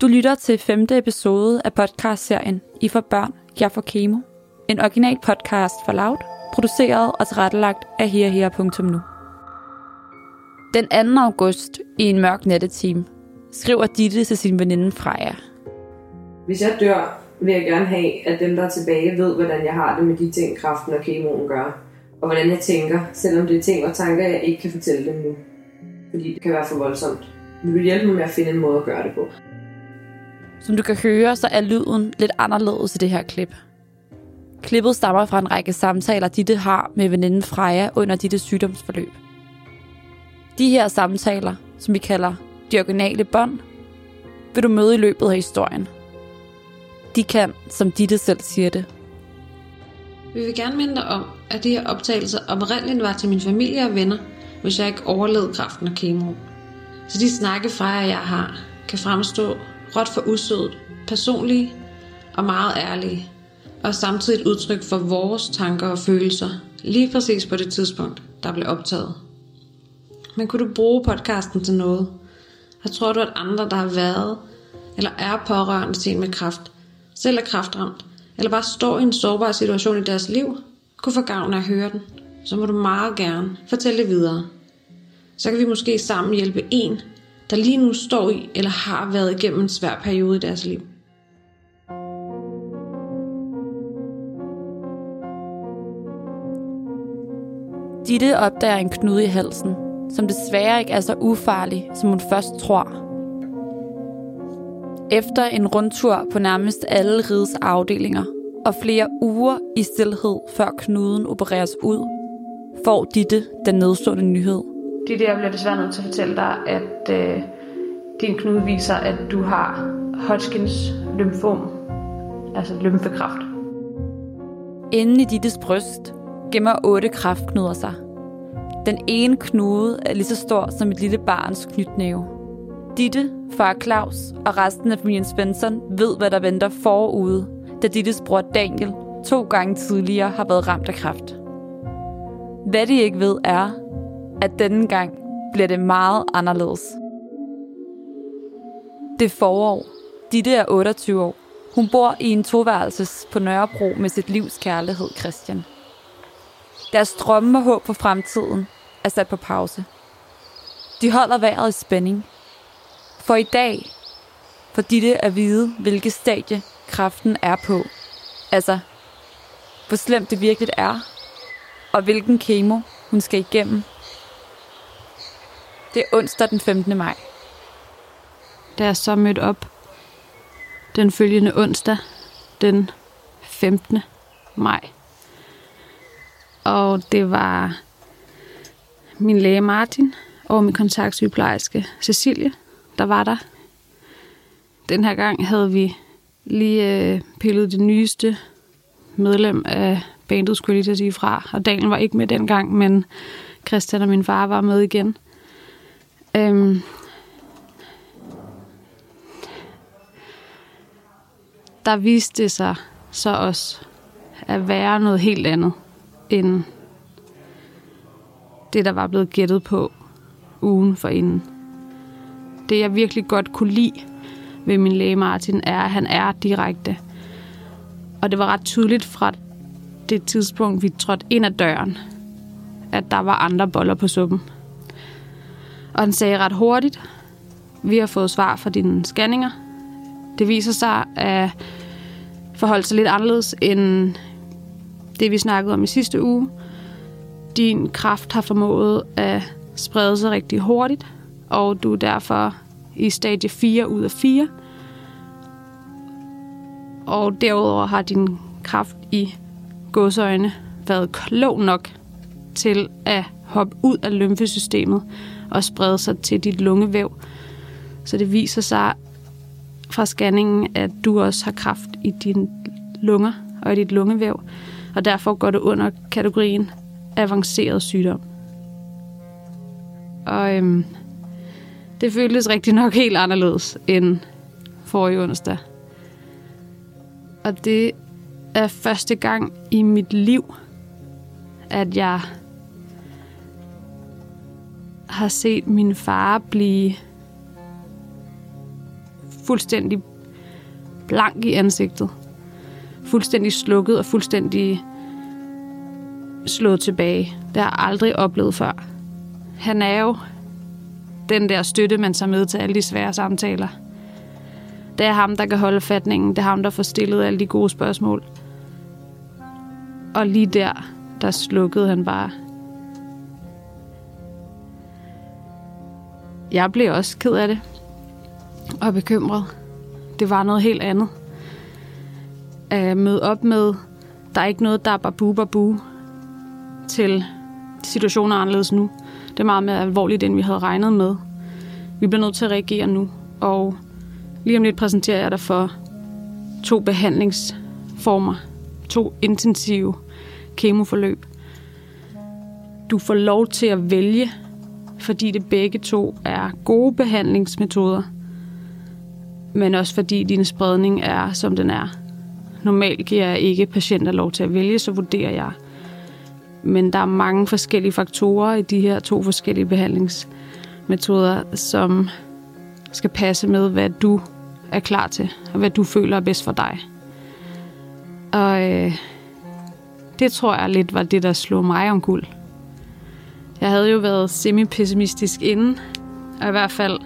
Du lytter til femte episode af podcastserien I for børn, jeg for kemo. En original podcast for Loud, produceret og tilrettelagt af herher.nu. Den 2. august i en mørk nattetime skriver Ditte til sin veninde Freja. Hvis jeg dør, vil jeg gerne have, at dem, der er tilbage, ved, hvordan jeg har det med de ting, kraften og kemoen gør. Og hvordan jeg tænker, selvom det er ting og tanker, jeg ikke kan fortælle dem nu. Fordi det kan være for voldsomt. Vil du hjælpe mig med at finde en måde at gøre det på? Som du kan høre, så er lyden lidt anderledes i det her klip. Klippet stammer fra en række samtaler, Ditte har med veninden Freja under Dittes sygdomsforløb. De her samtaler, som vi kalder de originale bånd, vil du møde i løbet af historien. De kan, som Ditte selv siger det, Vi vil gerne minde dig om, at de her optagelser oprindeligt var til min familie og venner, hvis jeg ikke overlevede kraften og kemo. Så de snakke fra jeg har, kan fremstå råt for usødet, personlige og meget ærlige, og samtidig et udtryk for vores tanker og følelser, lige præcis på det tidspunkt, der blev optaget. Men kunne du bruge podcasten til noget? Jeg tror du, at andre, der har været eller er pårørende til en med kraft, selv er kraftramt, eller bare står i en sårbar situation i deres liv, kunne få gavn af at høre den, så må du meget gerne fortælle det videre. Så kan vi måske sammen hjælpe en, der lige nu står i eller har været igennem en svær periode i deres liv. Ditte opdager en knude i halsen, som desværre ikke er så ufarlig, som hun først tror. Efter en rundtur på nærmest alle rides afdelinger og flere uger i stillhed, før knuden opereres ud, får Ditte den nedstående nyhed. Det der bliver desværre nødt til at fortælle dig, at øh, din knude viser, at du har Hodgkins lymfom, altså lymfekræft. Inden i Dittes bryst gemmer otte kræftknuder sig. Den ene knude er lige så stor som et lille barns knytnæve. Ditte, far Claus og resten af familien Svensson ved, hvad der venter forude, da Dittes bror Daniel to gange tidligere har været ramt af kræft. Hvad de ikke ved er, at denne gang bliver det meget anderledes. Det forår. Ditte er 28 år. Hun bor i en toværelses på Nørrebro med sit livs kærlighed, Christian. Deres drømme og håb for fremtiden er sat på pause. De holder vejret i spænding. For i dag for Ditte at vide, hvilket stadie kraften er på. Altså, hvor slemt det virkelig er, og hvilken kemo hun skal igennem. Det er onsdag den 15. maj. Da jeg så mødte op den følgende onsdag, den 15. maj. Og det var min læge Martin og min kontaktsygeplejerske Cecilie, der var der. Den her gang havde vi lige øh, pillet det nyeste medlem af bandet, skulle jeg lige sige fra. Og Daniel var ikke med dengang, men Christian og min far var med igen. Øhm, der viste det sig så også at være noget helt andet end det, der var blevet gættet på ugen for inden. Det, jeg virkelig godt kunne lide ved min læge Martin, er, at han er direkte. Og det var ret tydeligt fra det tidspunkt, vi trådte ind ad døren, at der var andre boller på suppen. Og han sagde ret hurtigt, vi har fået svar fra dine scanninger. Det viser sig at forholde sig lidt anderledes end det, vi snakkede om i sidste uge. Din kraft har formået at sprede sig rigtig hurtigt, og du er derfor i stadie 4 ud af 4. Og derudover har din kraft i godsøjne været klog nok til at hoppe ud af lymfesystemet og sprede sig til dit lungevæv. Så det viser sig fra scanningen, at du også har kraft i dine lunger og i dit lungevæv, og derfor går det under kategorien avanceret sygdom. Og øhm, det føltes rigtig nok helt anderledes end forrige onsdag. Og det er første gang i mit liv, at jeg har set min far blive fuldstændig blank i ansigtet. Fuldstændig slukket og fuldstændig slået tilbage. Det har jeg aldrig oplevet før. Han er jo den der støtte, man tager med til alle de svære samtaler. Det er ham, der kan holde fatningen. Det er ham, der får stillet alle de gode spørgsmål. Og lige der, der slukkede han bare. Jeg blev også ked af det. Og bekymret. Det var noget helt andet. At møde op med, der er ikke noget, der er babu babu, til situationen er anderledes nu. Det er meget mere alvorligt, end vi havde regnet med. Vi bliver nødt til at reagere nu, og lige om lidt præsenterer jeg dig for to behandlingsformer, to intensive kemoforløb. Du får lov til at vælge, fordi det begge to er gode behandlingsmetoder, men også fordi din spredning er, som den er. Normalt giver jeg ikke patienter lov til at vælge, så vurderer jeg. Men der er mange forskellige faktorer i de her to forskellige behandlingsmetoder, som skal passe med, hvad du er klar til, og hvad du føler er bedst for dig. Og øh, det tror jeg lidt var det, der slog mig om guld. Jeg havde jo været semi-pessimistisk inden, og i hvert fald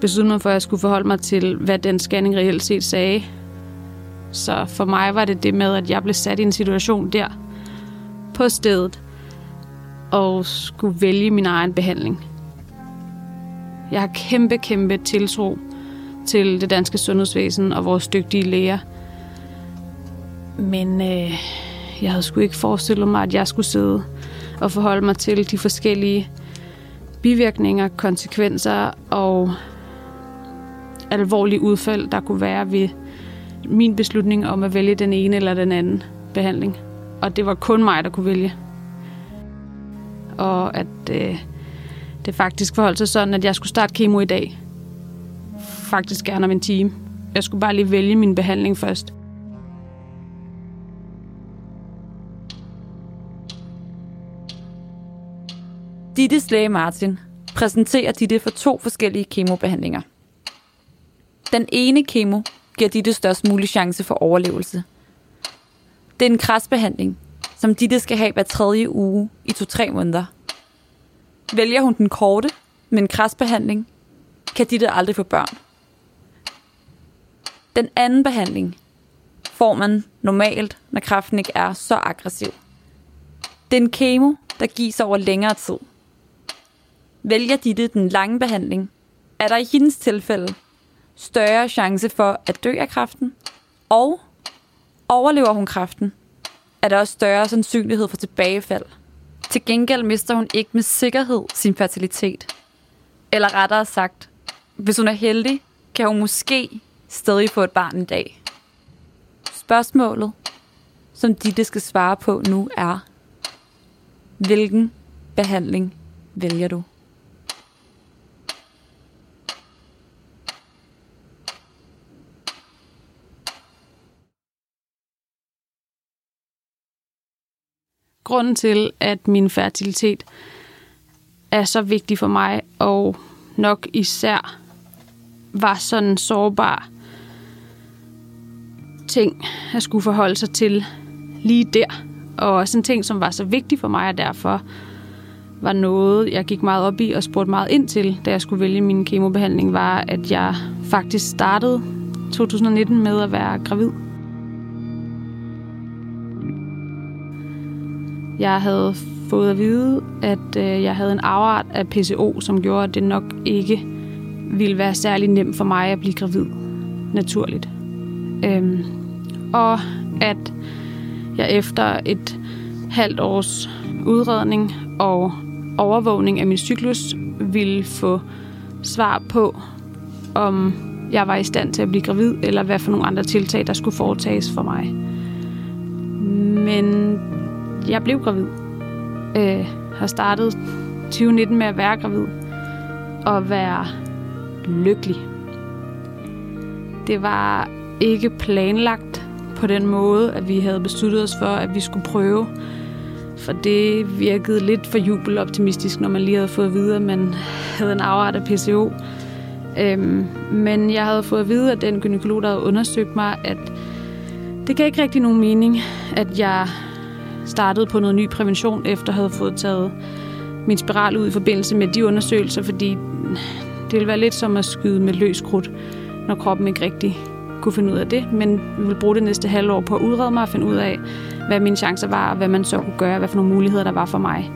besluttede mig for, at jeg skulle forholde mig til, hvad den scanning reelt set sagde. Så for mig var det det med, at jeg blev sat i en situation der, på stedet, og skulle vælge min egen behandling. Jeg har kæmpe, kæmpe tiltro til det danske sundhedsvæsen og vores dygtige læger. Men øh, jeg havde sgu ikke forestillet mig, at jeg skulle sidde og forholde mig til de forskellige bivirkninger, konsekvenser og alvorlige udfald, der kunne være ved min beslutning om at vælge den ene eller den anden behandling. Og det var kun mig, der kunne vælge. Og at øh, det faktisk forholdt sig sådan, at jeg skulle starte kemo i dag. Faktisk gerne om en time. Jeg skulle bare lige vælge min behandling først. Dittes læge Martin præsenterer Ditte for to forskellige kemobehandlinger. Den ene kemo giver Ditte størst mulig chance for overlevelse. Det er en kræsbehandling, som Ditte skal have hver tredje uge i to-tre måneder. Vælger hun den korte med en kan Ditte aldrig få børn. Den anden behandling får man normalt, når kræften ikke er så aggressiv. Det er en kemo, der gives over længere tid. Vælger Ditte den lange behandling, er der i hendes tilfælde større chance for at dø af kræften, og overlever hun kræften, er der også større sandsynlighed for tilbagefald. Til gengæld mister hun ikke med sikkerhed sin fertilitet. Eller rettere sagt, hvis hun er heldig, kan hun måske stadig få et barn en dag. Spørgsmålet, som Ditte skal svare på nu er, hvilken behandling vælger du? Grunden til, at min fertilitet er så vigtig for mig, og nok især var sådan sårbar ting, at skulle forholde sig til lige der. Og også en ting, som var så vigtig for mig, og derfor var noget, jeg gik meget op i og spurgte meget ind til, da jeg skulle vælge min kemobehandling, var, at jeg faktisk startede 2019 med at være gravid. Jeg havde fået at vide, at øh, jeg havde en afart af PCO, som gjorde, at det nok ikke ville være særlig nemt for mig at blive gravid naturligt. Øhm, og at jeg efter et halvt års udredning og overvågning af min cyklus ville få svar på, om jeg var i stand til at blive gravid, eller hvad for nogle andre tiltag, der skulle foretages for mig. Men jeg blev gravid. Øh, har startet 2019 med at være gravid. Og være lykkelig. Det var ikke planlagt på den måde, at vi havde besluttet os for, at vi skulle prøve. For det virkede lidt for jubeloptimistisk, når man lige havde fået at vide, at man havde en afret af PCO. Øhm, men jeg havde fået at vide, at den gynekolog, der havde undersøgt mig, at det gav ikke rigtig nogen mening, at jeg startede på noget ny prævention, efter at have fået taget min spiral ud i forbindelse med de undersøgelser, fordi det ville være lidt som at skyde med løs krudt, når kroppen ikke rigtig kunne finde ud af det. Men vi ville bruge det næste halvår på at udrede mig og finde ud af, hvad mine chancer var, og hvad man så kunne gøre, hvad for nogle muligheder der var for mig.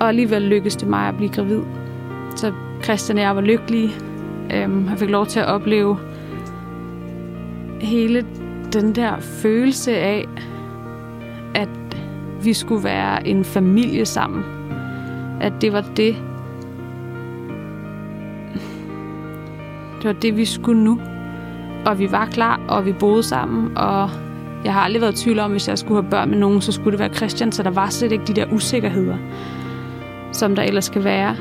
Og alligevel lykkedes det mig at blive gravid. Så Christian og jeg var lykkelige. Øhm, jeg fik lov til at opleve hele den der følelse af, vi skulle være en familie sammen. At det var det, det var det, vi skulle nu. Og vi var klar, og vi boede sammen, og jeg har aldrig været i tvivl om, hvis jeg skulle have børn med nogen, så skulle det være Christian, så der var slet ikke de der usikkerheder, som der ellers kan være.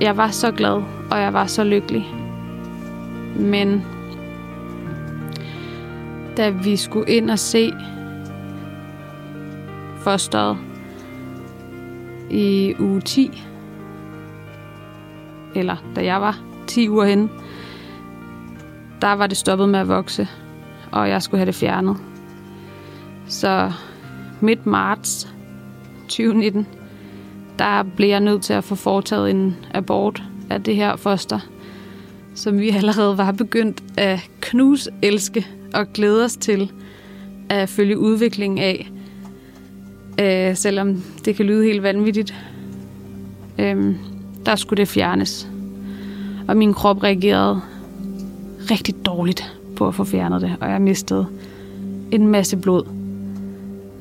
Jeg var så glad, og jeg var så lykkelig. Men da vi skulle ind og se fosteret i uge 10, eller da jeg var 10 uger henne, der var det stoppet med at vokse, og jeg skulle have det fjernet. Så midt marts 2019, der blev jeg nødt til at få foretaget en abort af det her foster, som vi allerede var begyndt at knus elske og glæde os til at følge udviklingen af, øh, selvom det kan lyde helt vanvittigt. Øh, der skulle det fjernes. Og min krop reagerede rigtig dårligt på at få fjernet det, og jeg mistede en masse blod.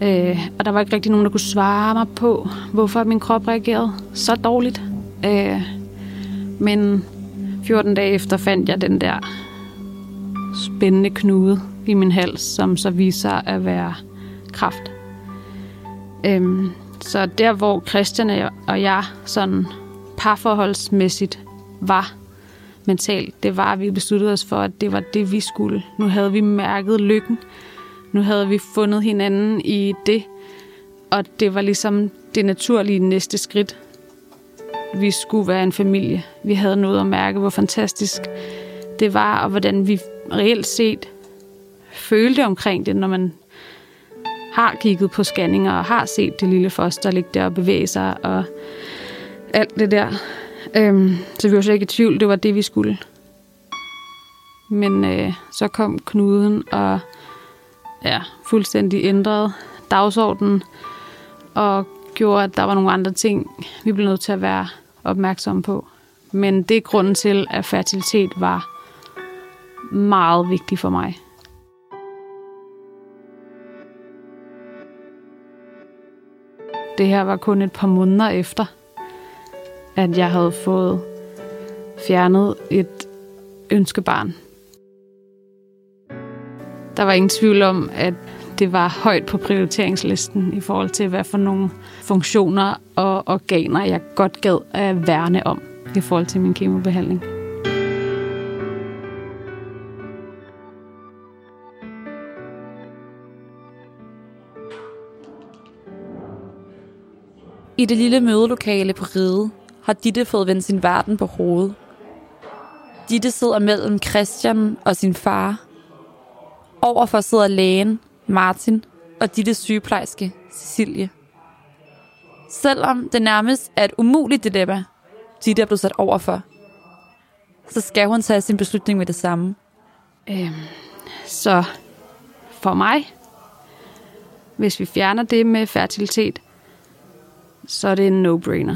Øh, og der var ikke rigtig nogen, der kunne svare mig på, hvorfor min krop reagerede så dårligt. Øh, men 14 dage efter fandt jeg den der spændende knude i min hals, som så viser at være kraft. Øhm, så der, hvor Christian og jeg sådan parforholdsmæssigt var mentalt, det var, at vi besluttede os for, at det var det, vi skulle. Nu havde vi mærket lykken. Nu havde vi fundet hinanden i det. Og det var ligesom det naturlige næste skridt. Vi skulle være en familie. Vi havde noget at mærke, hvor fantastisk det var, og hvordan vi reelt set følte omkring det, når man har kigget på scanninger og har set det lille foster ligge der og bevæge sig og alt det der. Øhm, så vi var slet ikke i tvivl, det var det, vi skulle. Men øh, så kom knuden og ja, fuldstændig ændrede dagsordenen og gjorde, at der var nogle andre ting, vi blev nødt til at være opmærksomme på. Men det er grunden til, at fertilitet var meget vigtig for mig. Det her var kun et par måneder efter, at jeg havde fået fjernet et ønskebarn. Der var ingen tvivl om, at det var højt på prioriteringslisten i forhold til, hvad for nogle funktioner og organer, jeg godt gad at værne om i forhold til min kemobehandling. I det lille mødelokale på Ride har Ditte fået vendt sin verden på hovedet. Ditte sidder mellem Christian og sin far. Overfor sidder lægen, Martin, og Dittes sygeplejerske, Cecilie. Selvom det nærmest er et umuligt dilemma, Ditte er blevet sat overfor, så skal hun tage sin beslutning med det samme. Øhm, så for mig, hvis vi fjerner det med fertilitet, så er det en no-brainer.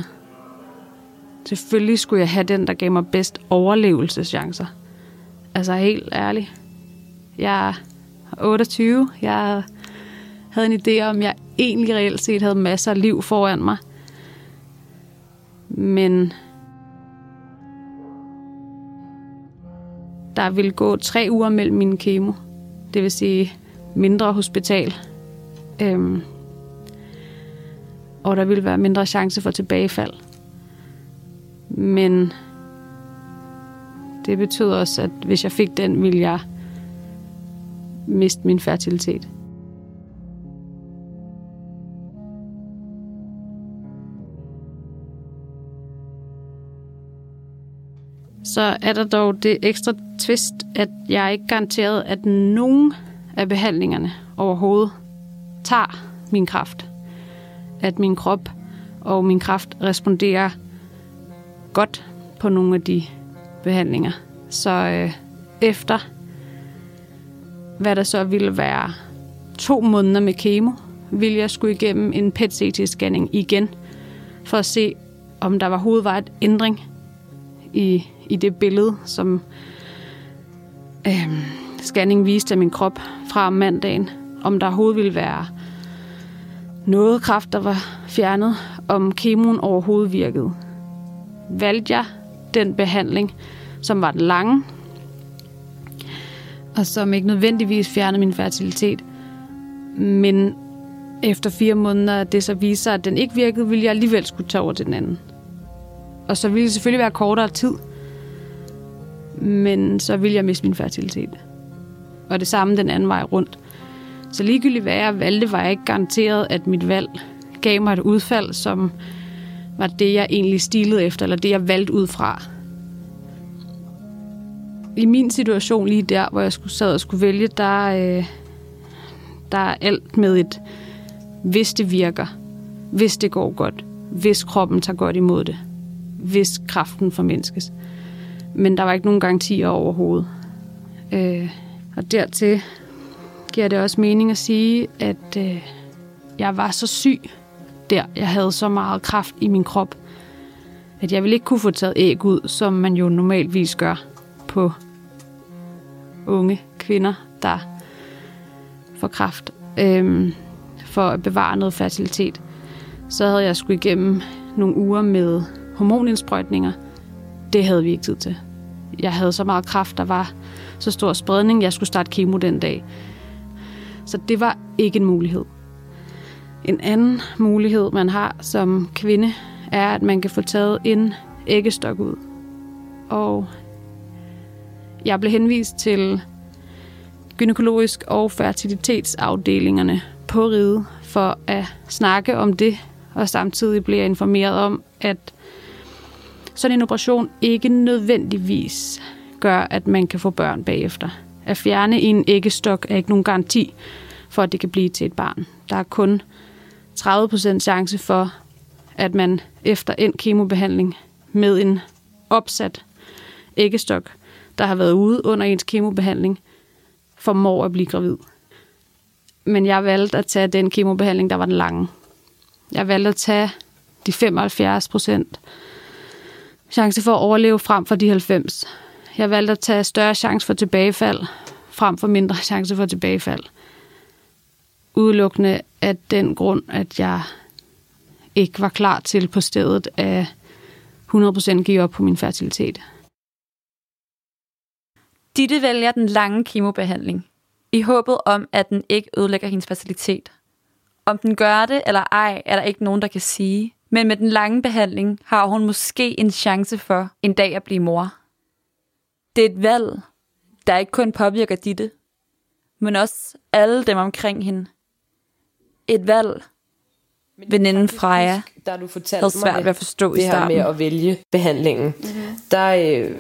Selvfølgelig skulle jeg have den, der gav mig bedst overlevelseschancer. Altså helt ærligt. Jeg er 28. Jeg havde en idé om, jeg egentlig reelt set havde masser af liv foran mig. Men der ville gå tre uger mellem min kemo. Det vil sige mindre hospital. Øhm, og der ville være mindre chance for tilbagefald. Men det betød også, at hvis jeg fik den, ville jeg miste min fertilitet. så er der dog det ekstra twist, at jeg ikke garanteret, at nogen af behandlingerne overhovedet tager min kraft. At min krop og min kraft responderer godt på nogle af de behandlinger. Så øh, efter hvad der så ville være to måneder med kemo, ville jeg skulle igennem en PET-CT-scanning igen, for at se, om der var hovedvejet ændring i, i det billede, som øh, scanning viste af min krop fra mandagen. Om der overhovedet ville være noget kraft, der var fjernet, om kemoen overhovedet virkede. Valgte jeg den behandling, som var den lange, og som ikke nødvendigvis fjernede min fertilitet. Men efter fire måneder, det så viser sig, at den ikke virkede, ville jeg alligevel skulle tage over til den anden. Og så ville det selvfølgelig være kortere tid, men så ville jeg miste min fertilitet. Og det samme den anden vej rundt. Så ligegyldigt hvad jeg valgte, var jeg ikke garanteret, at mit valg gav mig et udfald, som var det, jeg egentlig stilede efter, eller det, jeg valgte ud fra. I min situation lige der, hvor jeg skulle sad og skulle vælge, der, øh, der er alt med et, hvis det virker, hvis det går godt, hvis kroppen tager godt imod det, hvis kraften formindskes. Men der var ikke nogen garantier overhovedet. Øh, og dertil giver det også mening at sige, at øh, jeg var så syg der. Jeg havde så meget kraft i min krop, at jeg ville ikke kunne få taget æg ud, som man jo normalvis gør på unge kvinder, der får kraft, øh, for at bevare noget fertilitet. Så havde jeg skulle igennem nogle uger med hormonindsprøjtninger. Det havde vi ikke tid til. Jeg havde så meget kraft, der var så stor spredning, jeg skulle starte kemo den dag. Så det var ikke en mulighed. En anden mulighed, man har som kvinde, er, at man kan få taget en æggestok ud. Og jeg blev henvist til gynækologisk og fertilitetsafdelingerne på Ride for at snakke om det, og samtidig blev jeg informeret om, at sådan en operation ikke nødvendigvis gør, at man kan få børn bagefter. At fjerne en æggestok er ikke nogen garanti for, at det kan blive til et barn. Der er kun 30% chance for, at man efter en kemobehandling med en opsat æggestok, der har været ude under ens kemobehandling, formår at blive gravid. Men jeg valgte at tage den kemobehandling, der var den lange. Jeg valgte at tage de 75 procent chance for at overleve frem for de 90. Jeg valgte at tage større chance for tilbagefald frem for mindre chance for tilbagefald. Udelukkende af den grund, at jeg ikke var klar til på stedet at 100% give op på min fertilitet. Ditte vælger den lange kemobehandling, i håbet om, at den ikke ødelægger hendes fertilitet. Om den gør det eller ej, er der ikke nogen, der kan sige. Men med den lange behandling har hun måske en chance for en dag at blive mor. Det er et valg, der ikke kun påvirker Ditte, men også alle dem omkring hende. Et valg, veninden Freja da du fortalte havde svært mig ved at forstå i det her starten. med at vælge behandlingen, mm-hmm. der øh,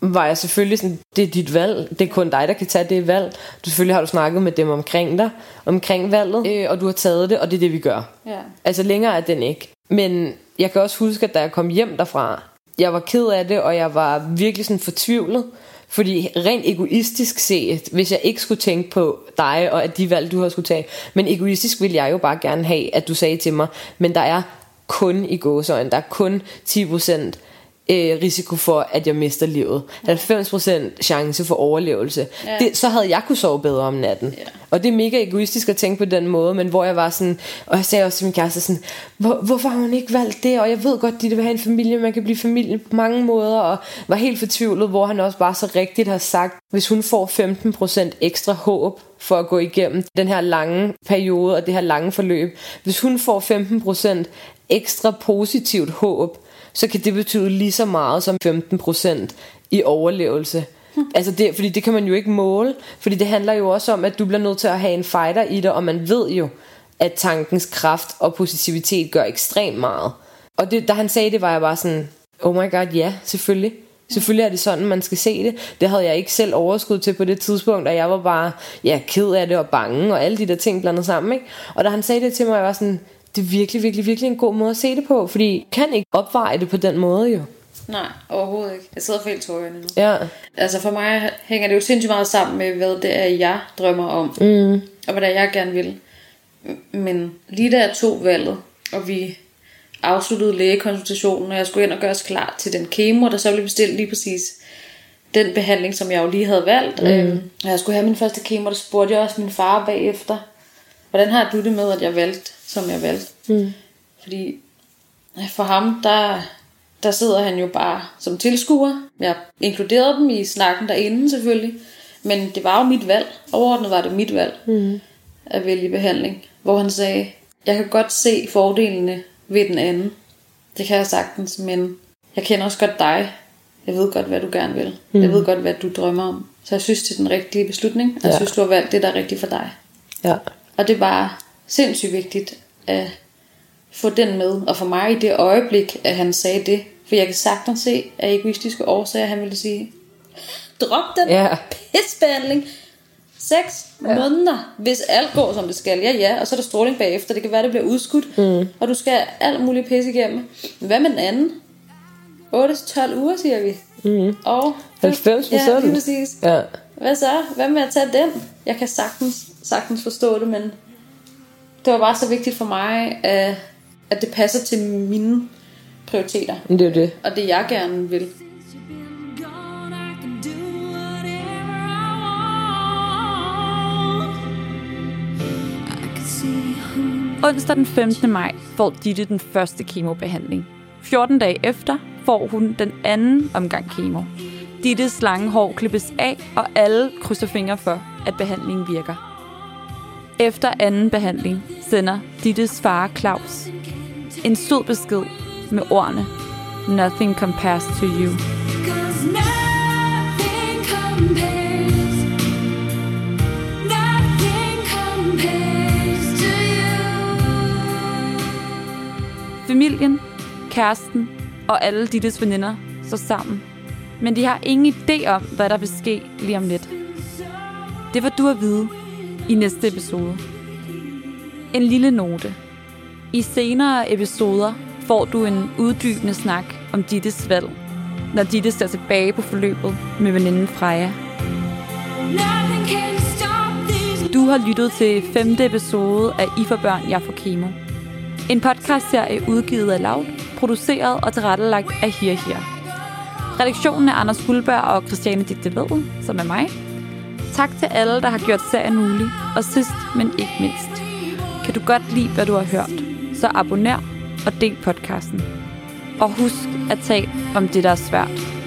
var jeg selvfølgelig sådan, det er dit valg, det er kun dig, der kan tage det valg. Du, selvfølgelig har du snakket med dem omkring dig, omkring valget, øh, og du har taget det, og det er det, vi gør. Ja. Altså længere er den ikke. Men jeg kan også huske, at da jeg kom hjem derfra, jeg var ked af det, og jeg var virkelig sådan fortvivlet. Fordi rent egoistisk set, hvis jeg ikke skulle tænke på dig og at de valg, du har skulle tage, men egoistisk ville jeg jo bare gerne have, at du sagde til mig, men der er kun i gåsøjne, der er kun 10% øh, risiko for, at jeg mister livet. 90% chance for overlevelse. Ja. Det, så havde jeg kunne sove bedre om natten. Ja. Og det er mega egoistisk at tænke på den måde, men hvor jeg var sådan, og jeg sagde også til min kæreste sådan, hvor, hvorfor har hun ikke valgt det? Og jeg ved godt, de vil have en familie, man kan blive familie på mange måder, og var helt fortvivlet, hvor han også bare så rigtigt har sagt, hvis hun får 15% ekstra håb for at gå igennem den her lange periode og det her lange forløb, hvis hun får 15% ekstra positivt håb, så kan det betyde lige så meget som 15% i overlevelse. Altså det, fordi det kan man jo ikke måle, fordi det handler jo også om, at du bliver nødt til at have en fighter i det, og man ved jo, at tankens kraft og positivitet gør ekstremt meget. Og det, da han sagde det, var jeg bare sådan, oh my god, ja, selvfølgelig. Selvfølgelig er det sådan, man skal se det. Det havde jeg ikke selv overskud til på det tidspunkt, og jeg var bare ja, ked af det og bange, og alle de der ting blandet sammen. Ikke? Og da han sagde det til mig, jeg var sådan, det er virkelig, virkelig, virkelig en god måde at se det på, fordi kan ikke opveje det på den måde jo. Nej, overhovedet ikke. Jeg sidder for helt tårerne nu. Ja, Altså for mig hænger det jo sindssygt meget sammen med, hvad det er, jeg drømmer om. Mm. Og hvad det er, jeg gerne vil. Men lige da jeg tog valget, og vi afsluttede lægekonsultationen, og jeg skulle ind og gøre os klar til den kemo, der så blev bestilt lige præcis den behandling, som jeg jo lige havde valgt. Mm. Øhm, og jeg skulle have min første kemo, der spurgte jeg også min far bagefter, hvordan har du det med, at jeg valgte, som jeg valgte? Mm. Fordi for ham, der, der sidder han jo bare som tilskuer. Jeg inkluderede dem i snakken derinde selvfølgelig. Men det var jo mit valg. Overordnet var det mit valg mm. at vælge behandling. Hvor han sagde, jeg kan godt se fordelene ved den anden. Det kan jeg sagtens, men jeg kender også godt dig. Jeg ved godt, hvad du gerne vil. Mm. Jeg ved godt, hvad du drømmer om. Så jeg synes, det er den rigtige beslutning. Jeg Ja. synes, du har valgt det, der er rigtigt for dig. ja, Og det er bare sindssygt vigtigt at få den med. Og for mig i det øjeblik, at han sagde det, for jeg kan sagtens se af egoistiske årsager, han ville sige, drop den ja, pisbehandling. Seks ja. måneder, hvis alt går som det skal. Ja, ja, og så er der stråling bagefter. Det kan være, det bliver udskudt. Mm. Og du skal alt muligt pis igennem. Hvad med den anden? 8-12 uger, siger vi. Mm. Og 90 Ja, lige præcis. Ja, Hvad så? Hvad med at tage den? Jeg kan sagtens, sagtens forstå det, men det var bare så vigtigt for mig, at, at det passer til mine prioriteter. det er det. Og det jeg gerne vil. Onsdag den 15. maj får Ditte den første kemobehandling. 14 dage efter får hun den anden omgang kemo. Dittes lange hår klippes af, og alle krydser fingre for, at behandlingen virker. Efter anden behandling sender Dittes far Claus en sød besked med ordene Nothing compares to you. Familien, kæresten og alle Dittes veninder står sammen. Men de har ingen idé om, hvad der vil ske lige om lidt. Det var du at vide i næste episode. En lille note. I senere episoder får du en uddybende snak om Dittes valg, når Ditte ser tilbage på forløbet med veninden Freja. Du har lyttet til femte episode af I for børn, jeg får kemo. En podcastserie udgivet af Loud, produceret og tilrettelagt af Hier Hier. Redaktionen er Anders Guldberg og Christiane Digte Vedel, som er mig. Tak til alle, der har gjort serien mulig. Og sidst, men ikke mindst, kan du godt lide, hvad du har hørt, så abonner og del podcasten. Og husk at tale om det, der er svært.